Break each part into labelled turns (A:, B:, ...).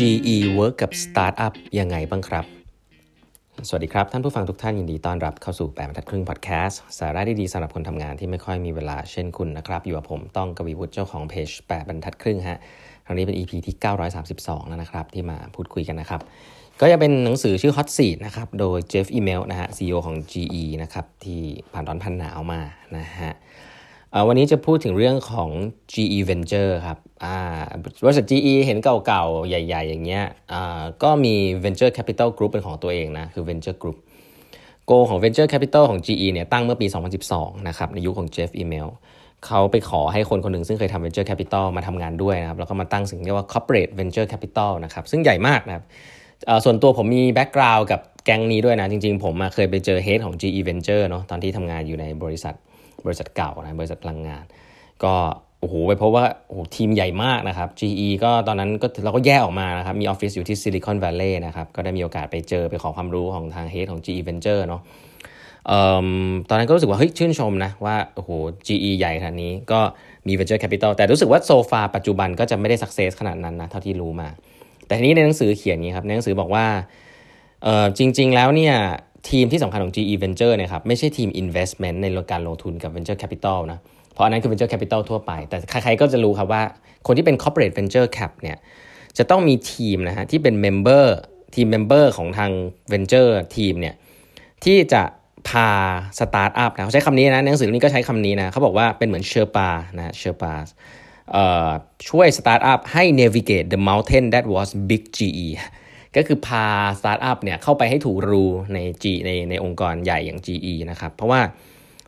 A: GE Work กับ Startup ยังไงบ้างครับ สวัสดีครับ ท่านผู้ฟังทุกท่านยินดีต้อนรับเข้าสู่แปดบรรทัดครึ่งพอดแคสต์สาระดีๆสำหรับคนทำงานที่ไม่ค่อยมีเวลาเช่นคุณนะครับ อยู่กับผมต้องกวีวุฒิเจ้าของเพจแปดบรรทัดครึ่งฮะครั้งนี้เป็น EP ที่ 932 แล้วนะครับ ที่มาพูดคุยกันนะครับ ก็จะเป็นหนังสือชื่อ Hot Seat นะครับโดย Jeff Email นะฮะ CEO ของ GE นะครับที่ผ่านร้อนพันหนาวมานะฮะ วันนี้จะพูดถึงเรื่องของ GE Venture ครับบริษัท GE เห็นเก่าๆ ใหญ่ๆ อย่างเงี้ยก็มี Venture Capital Group เป็นของตัวเองนะ คือ Venture Group โกของ Venture Capital ของ GE เนี่ยตั้งเมื่อปี 2012 นะครับ ในยุคของ Jeff Email เขาไปขอให้คนคนหนึ่งซึ่งเคยทำ Venture Capital มาทำงานด้วยนะครับ แล้วก็มาตั้งสิ่งเรียกว่า Corporate Venture Capital นะครับ ซึ่งใหญ่มากนะครับส่วนตัวผมมีแบ็กกราวด์กับแก๊งนี้ด้วยนะ จริงๆ ผมเคยไปเจอเฮดของ GE Venture เนาะตอนที่ทำงานอยู่ในบริษัท บริษัทเก่านะบริษัทพลังงาน ก็โอ้โหไปพบว่าโอ้โหทีมใหญ่มากนะครับ GE ก็ตอนนั้นก็เราก็แยกออกมานะครับ มีออฟฟิศอยู่ที่ Silicon Valley นะครับ ก็ได้มีโอกาสไปเจอไปขอความรู้ของทาง head ของ GE Venture เนาะตอนนั้นก็รู้สึกว่า เฮ้ย ชื่นชมนะ ว่า โอ้โห GE ใหญ่ขนาดนี้ก็มี Venture Capital แต่รู้สึกว่า so far ปัจจุบันก็จะไม่ได้ success ขนาดนั้นนะ เท่าที่รู้มา แต่ทีนี้ในหนังสือเขียนนี้ครับ ในหนังสือบอกว่าจริง ๆ แล้วเนี่ย ทีมที่สำคัญของ GE Venture นี่ยครับไม่ใช่ทีม investment ในการลงทุนกับ venture capital นะเพราะอันนั้นคือ venture capital ทั่วไป แต่ใครๆก็จะรู้ครับว่าคนที่เป็น corporate venture cap เนี่ยจะต้องมีทีมนะฮะที่เป็น member ทีม member ของทาง venture ทีมเนี่ยที่จะพาสตาร์ทอัพนะเขาใช้คำนี้นะหนังสือนี้ก็ใช้คำนี้นะเขาบอกว่าเป็นเหมือนเชอร์ปานะเชอร์ปาช่วยสตาร์ทอัพให้ navigate the mountain that was big GE ก็คือพาสตาร์ทอัพเนี่ยเข้าไปให้ถูกรูใน G ในในองค์กรใหญ่อย่าง GE นะครับเพราะว่า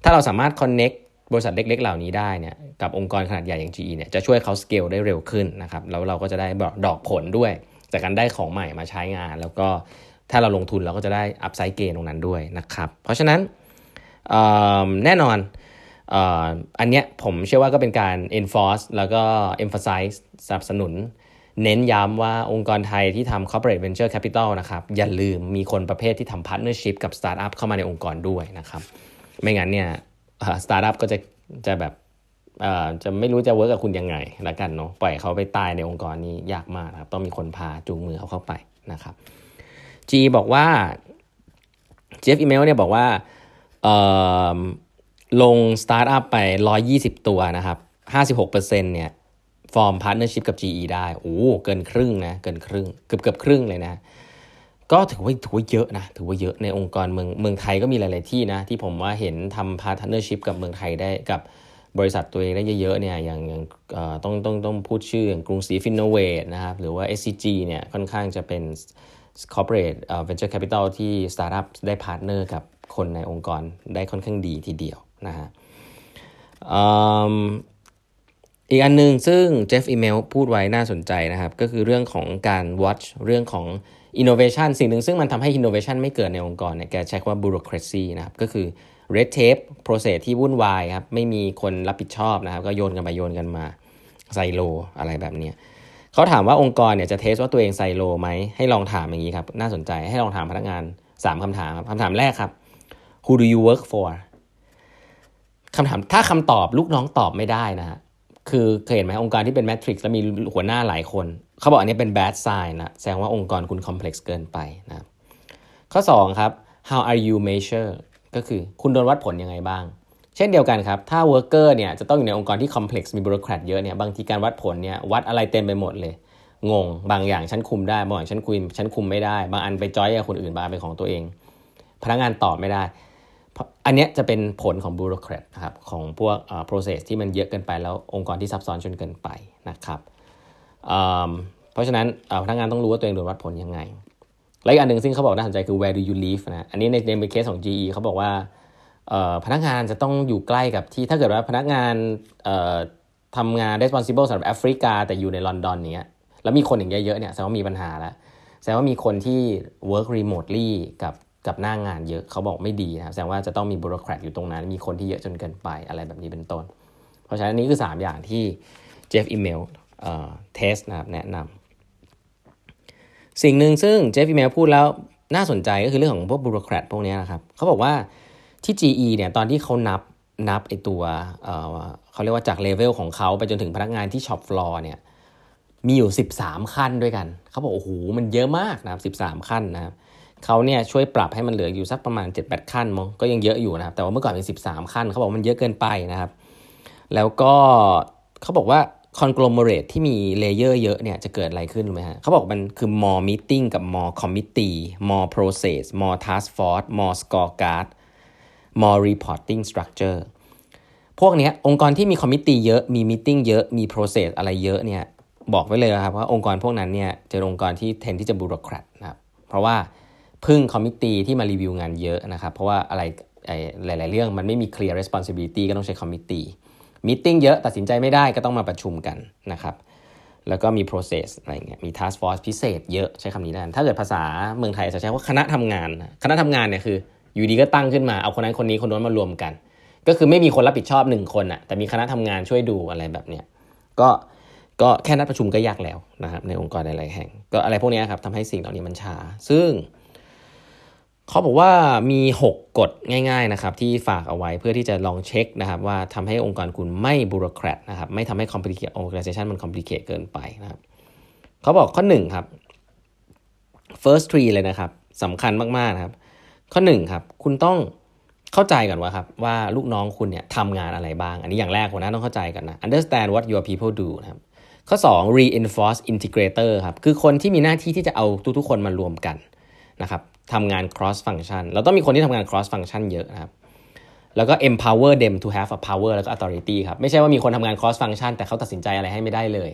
A: ถ้าเราสามารถ connect บริษัทเล็ก ๆ เหล่านี้ได้เนี่ยกับองค์กรขนาดใหญ่อย่าง GE เนี่ยจะช่วยเขาสเกลได้เร็วขึ้นนะครับแล้วเราก็จะได้ดอกผลด้วย จากการได้ของใหม่มาใช้งาน แล้วก็ถ้าเราลงทุนเราก็จะได้ upside gain ตรงนั้นด้วยนะครับเพราะฉะนั้นแน่นอนอันเนี้ยผมเชื่อว่าก็เป็นการ enforce แล้วก็ emphasize สนับสนุน เน้นย้ำว่าองค์กรไทยที่ทำ corporate venture capital นะครับอย่าลืมมีคนประเภทที่ทำ partnership กับ startup เข้ามาในองค์กรด้วยนะครับไม่งั้นเนี่ยสตาร์ทอัพก็จะจะแบบจะไม่รู้จะ work กับคุณยังไงละกันเนาะปล่อยเขาไปตายในองค์กรนี้ยากมากครับต้องมีคนพาจูงมือเขาเข้าไปนะครับ G บอกว่า Jeff Immelt เนี่ยบอกว่าลงสตาร์ทอัพไป 120 ตัวนะครับ 56%เนี่ย form partnership กับ GE ได้ โอ้เกินครึ่งนะ เกินครึ่ง เกือบเกือบครึ่งเลยนะ ก็ถือว่าถือว่าเยอะนะ ถือว่าเยอะในองค์กรเมืองเมืองไทยก็มีหลาย ๆ ที่นะ ที่ผมว่าเห็นทำ partnership กับเมืองไทยได้กับบริษัทตัวเองได้เยอะ ๆ เนี่ย อย่างอย่างต้องต้องต้องพูดชื่ออย่างกรุงศรี Finnovate นะครับ หรือว่า SCG เนี่ยค่อนข้างจะเป็น corporate venture capital ที่สตาร์ทอัพได้ partner กับคนในองค์กรได้ค่อนข้างดีทีเดียวนะฮะ อีกอันนึงซึ่งเจฟอีเมลพูดไว้น่าสนใจนะครับ ก็คือเรื่องของการ watch เรื่องของ innovation สิ่งหนึ่งซึ่งมันทำให้ innovation ไม่เกิดในองค์กรเนี่ยแกใช้คำว่า bureaucracy นะครับ ก็คือ red tape process ที่วุ่นวายครับ ไม่มีคนรับผิดชอบนะครับ ก็โยนกันไปโยนกันมาไซโลอะไรแบบนี้เขาถามว่าองค์กรเนี่ยจะเทสว่าตัวเองไซโลไหมให้ลองถามอย่างนี้ครับ น่าสนใจให้ลองถามพนักงาน 3คำถามครับคำถามแรกครับ who do you work for คำถามถ้าคำตอบลูกน้องตอบไม่ได้นะฮะ คือเคยเห็นไหมองค์การที่เป็นแมทริกซ์แล้วมีหัวหน้าหลายคน เขาบอกอันนี้เป็น bad sign นะแสดงว่าองค์กรคุณคอมเพล็กซ์เกินไปนะข้อ 2 ครับ how are you measure ก็คือคุณโดนวัดผลยังไงบ้าง เช่นเดียวกันครับ ถ้า worker เนี่ยจะต้องอยู่ในองค์กรที่คอมเพล็กซ์มีบุริ o ร r a t เยอะเนี่ยบางทีการวัดผลเนี่ยวัดอะไรเต็มไปหมดเลย งง บางอย่างฉันคุมได้บางอย่างฉันคุมฉันคุมไม่ได้ บางอันไปจอยกับคนอื่นบางอันเป็นของตัวเอง พนักงานตอบไม่ได้ อันนี้จะเป็นผลของบูโรแครตนะครับของพวก process ที่มันเยอะเกินไปแล้วองค์กรที่ซับซ้อนจนเกินไปนะครับเพราะฉะนั้นพนักงานต้องรู้ว่าตัวเองโดนวัดผลยังไง และอีกอันหนึ่งซึ่งเขาบอกน่าสนใจคือ where do you live นะอันนี้ในในเคสของ GE เขาบอกว่าพนักงานจะต้องอยู่ใกล้กับที่ถ้าเกิดว่าพนักงานทำงาน responsible สำหรับแอฟริกา แต่อยู่ในลอนดอนเนี้ยแล้วมีคนอย่างเยอะๆเนี่ยแสดงว่ามีปัญหาแล้วแสดงว่ามีคนที่ work remotely กับ กับหน้างานเยอะเขาบอกไม่ดีนะแสดงว่าจะต้องมี bureaucrat อยู่ตรงนั้น มีคนที่เยอะจนเกินไปอะไรแบบนี้เป็นต้น เพราะฉะนั้นนี้คือ 3 อย่างที่ Jeff Immelt เอ่อเทสนะครับแนะนำสิ่งหนึ่งซึ่ง Jeff Immelt พูดแล้วน่าสนใจก็คือเรื่องของพวก bureaucrat พวกนี้นะครับเขาบอกว่าที่ GE เนี่ยตอนที่เขานับนับไอตัวเเขาเรียกว่าจากเลเวลของเขาไปจนถึงพนักงานที่ shop floor เนี่ยมีอยู่ 13 ขั้นด้วยกัน เขาบอกโอ้โหมันเยอะมากนะครับ13 ขั้นนะครับ เขาเนี่ยช่วยปรับให้มันเหลืออยู่สักประมาณ 7-8 ขั้นมั้งก็ยังเยอะอยู่นะครับ แต่ว่าเมื่อก่อนเป็น 13 ขั้นเขาบอกมันเยอะเกินไปนะครับ แล้วก็เขาบอกว่า conglomerate ที่มี layer เยอะเนี่ยจะเกิดอะไรขึ้นรู้ไหมฮะเขาบอกมันคือ more meeting กับ more committee more process more task force more scorecard more reporting structure พวกนี้องค์กรที่มี committee เยอะมี meeting เยอะมี process อะไรเยอะเนี่ยบอกไว้เลยครับว่าองค์กรพวกนั้นเนี่ยจะองค์กรที่ tend ที่จะ bureaucrat นะครับเพราะว่า พึ่ง committee ที่มารีวิวงานเยอะนะครับเพราะว่าอะไรหลาย ๆ เรื่องมันไม่มี clear responsibility ก็ต้องใช้ committee meeting เยอะตัดสินใจไม่ได้ก็ต้องมาประชุมกันนะครับแล้วก็มี process อะไรเงี้ยมี task force พิเศษเยอะใช้คำนี้นั่นถ้าเกิดภาษาเมืองไทยจะใช้ว่าคณะทำงาน คณะทำงานเนี่ยคือ อยู่ดีก็ตั้งขึ้นมาเอาคนนั้นคนนี้คนนู้นมารวมกัน ก็คือไม่มีคนรับผิดชอบหนึ่งคนอะแต่มีคณะทำงานช่วยดูอะไรแบบเนี้ยก็ก็แค่นัดประชุมก็ยากแล้วนะครับในองค์กรหลายๆแห่ง ก็อะไรพวกนี้ครับทำให้สิ่งเหล่านี้มันช้าซึ่ง เขาบอกว่ามี 6 กฎง่ายๆนะครับที่ฝากเอาไว้เพื่อที่จะลองเช็คนะครับว่าทำให้องค์กรคุณไม่บูโรแครตนะครับไม่ทำให้คอมพลีเคทองค์กรมันคอมพลีเคทเกินไปนะครับเขาบอกข้อ1ครับ first three เลยนะครับสำคัญมากๆนะครับ ข้อ1ครับคุณต้องเข้าใจก่อนว่าครับว่าลูกน้องคุณเนี่ยทำงานอะไรบ้าง อันนี้อย่างแรกหัวหน้าต้องเข้าใจกันนะ understand what your people do นะครับข้อ 2 reinforce integrator ครับคือคนที่มีหน้าที่ที่จะเอาทุกๆคนมารวมกันนะครับทำงาน cross function เราต้องมีคนที่ทำงาน cross function เยอะนะครับแล้วก็ empower them to have a power แล้วก็ authority ครับ ไม่ใช่ว่ามีคนทำงาน cross function แต่เขาตัดสินใจอะไรให้ไม่ได้เลย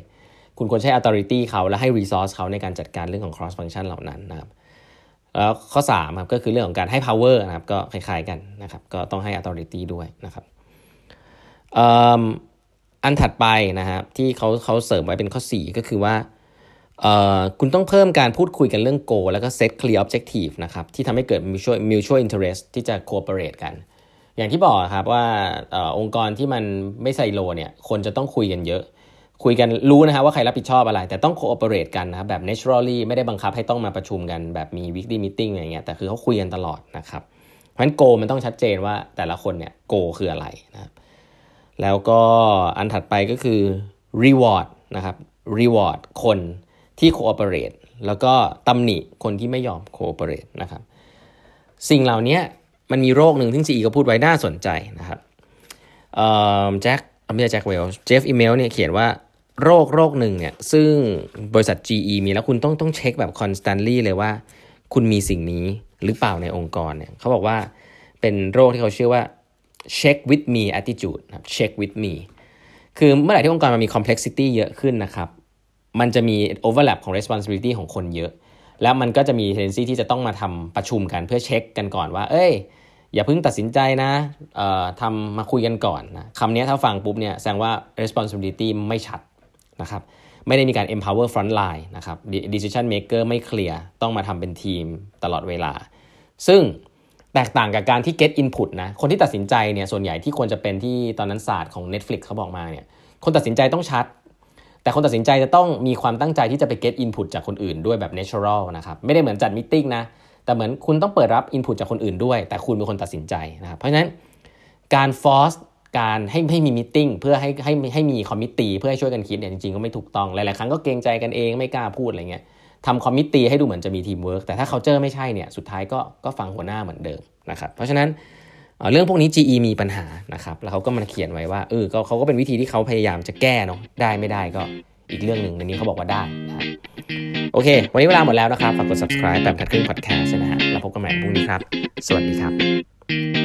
A: คุณควรใช้ authority เขาและให้ resource เขาในการจัดการเรื่องของ cross function เหล่านั้นนะครับแล้วข้อ3ครับก็คือเรื่องของการให้ power นะครับก็คล้ายๆกันนะครับก็ต้องให้ authority ด้วยนะครับอันถัดไปนะครับที่เขาเขาเสริมไว้เป็นข้อ 4 ก็คือว่า คุณต้องเพิ่มการพูดคุยกันเรื่อง goal แล้วก็ set clear objective นะครับที่ทำให้เกิด mutual mutual interest ที่จะ cooperate กัน อย่างที่บอกครับว่าอองค์กรที่มันไม่ใส่โลเนี่ยคนจะต้องคุยกันเยอะ คุยกันรู้นะครับว่าใครรับผิดชอบอะไร แต่ต้อง cooperate กันนะครับแบบ naturally ไม่ได้บังคับให้ต้องมาประชุมกันแบบมี weekly meeting อะไรเงี้ยแต่คือเขาคุยกันตลอดนะครับเพราะฉะนั้น goal มันต้องชัดเจนว่าแต่ละคนเนี่ย goal คืออะไรนะครับแล้วก็อันถัดไปก็คือ reward นะครับ reward คน ที่ cooperate แล้วก็ตำหนิคนที่ไม่ยอม cooperate นะครับ สิ่งเหล่านี้มันมีโรคหนึ่งที่ CE ก็พูดไว้น่าสนใจนะครับแจ็คไม่ใช่แจ็คเวลเจฟอีเมลเนี่ยเขียนว่าโรคโรคหนึ่งเนี่ยซึ่งบริษัท GE มีแล้วคุณต้องต้องเช็คแบบ constantly เลยว่า คุณมีสิ่งนี้หรือเปล่าในองค์กรเนี่ยเขาบอกว่าเป็นโรคที่เขาเชื่อว่า check with me attitude นะครับ check with me คือเมื่อไหร่ที่องค์กรมันมี complexity เยอะขึ้นนะครับ มันจะมี overlap ของ responsibility ของคนเยอะ แล้วมันก็จะมี tendency ที่จะต้องมาทำประชุมกันเพื่อเช็คกันก่อนว่า เอ้ย อย่าเพิ่งตัดสินใจนะทำมาคุยกันก่อนนะคำนี้ถ้าฟังปุ๊บเนี่ยแสดงว่า responsibility ไม่ชัดนะครับไม่ได้มีการ empower front line นะครับ decision maker ไม่เคลียร์ต้องมาทำเป็นทีมตลอดเวลา ซึ่งแตกต่างกับการที่ get input นะ คนที่ตัดสินใจเนี่ยส่วนใหญ่ที่ควรจะเป็นที่ตอนนั้นศาสตร์ของ Netflix เขาบอกมาเนี่ย คนตัดสินใจต้องชัด แต่คนตัดสินใจจะต้องมีความตั้งใจที่จะไป get input จากคนอื่นด้วยแบบ natural นะครับไม่ได้เหมือนจัด meeting นะแต่เหมือนคุณต้องเปิดรับ input จากคนอื่นด้วย แต่คุณเป็นคนตัดสินใจนะครับเพราะฉะนั้นการ force การให้ให้มี meeting เพื่อให้ให้ให้มี committee เพื่อให้ช่วยกันคิดเนี่ยจริงๆก็ไม่ถูกต้องหลายๆครั้งก็เกรงใจกันเองไม่กล้าพูดอะไรเงี้ยทำ committee ให้ดูเหมือนจะมีทีมเวิร์กแต่ถ้าเขาเจอไม่ใช่เนี่ยสุดท้ายก็ก็ฟังหัวหน้าเหมือนเดิมนะครับเพราะฉะนั้น เรื่องพวกนี้ GE มีปัญหานะครับ แล้วเขาก็มาเขียนไว้ว่าเออเขาก็เป็นวิธีที่เขาพยายามจะแก้เนาะได้ไม่ได้ก็อีกเรื่องหนึ่งในนี้เขาบอกว่าได้นะโอเค วันนี้เวลาหมดแล้วนะครับ ฝากกด subscribe แบบทัดครึ่ง podcast นะฮะ แล้วพบกันใหม่พรุ่งนี้ครับ สวัสดีครับ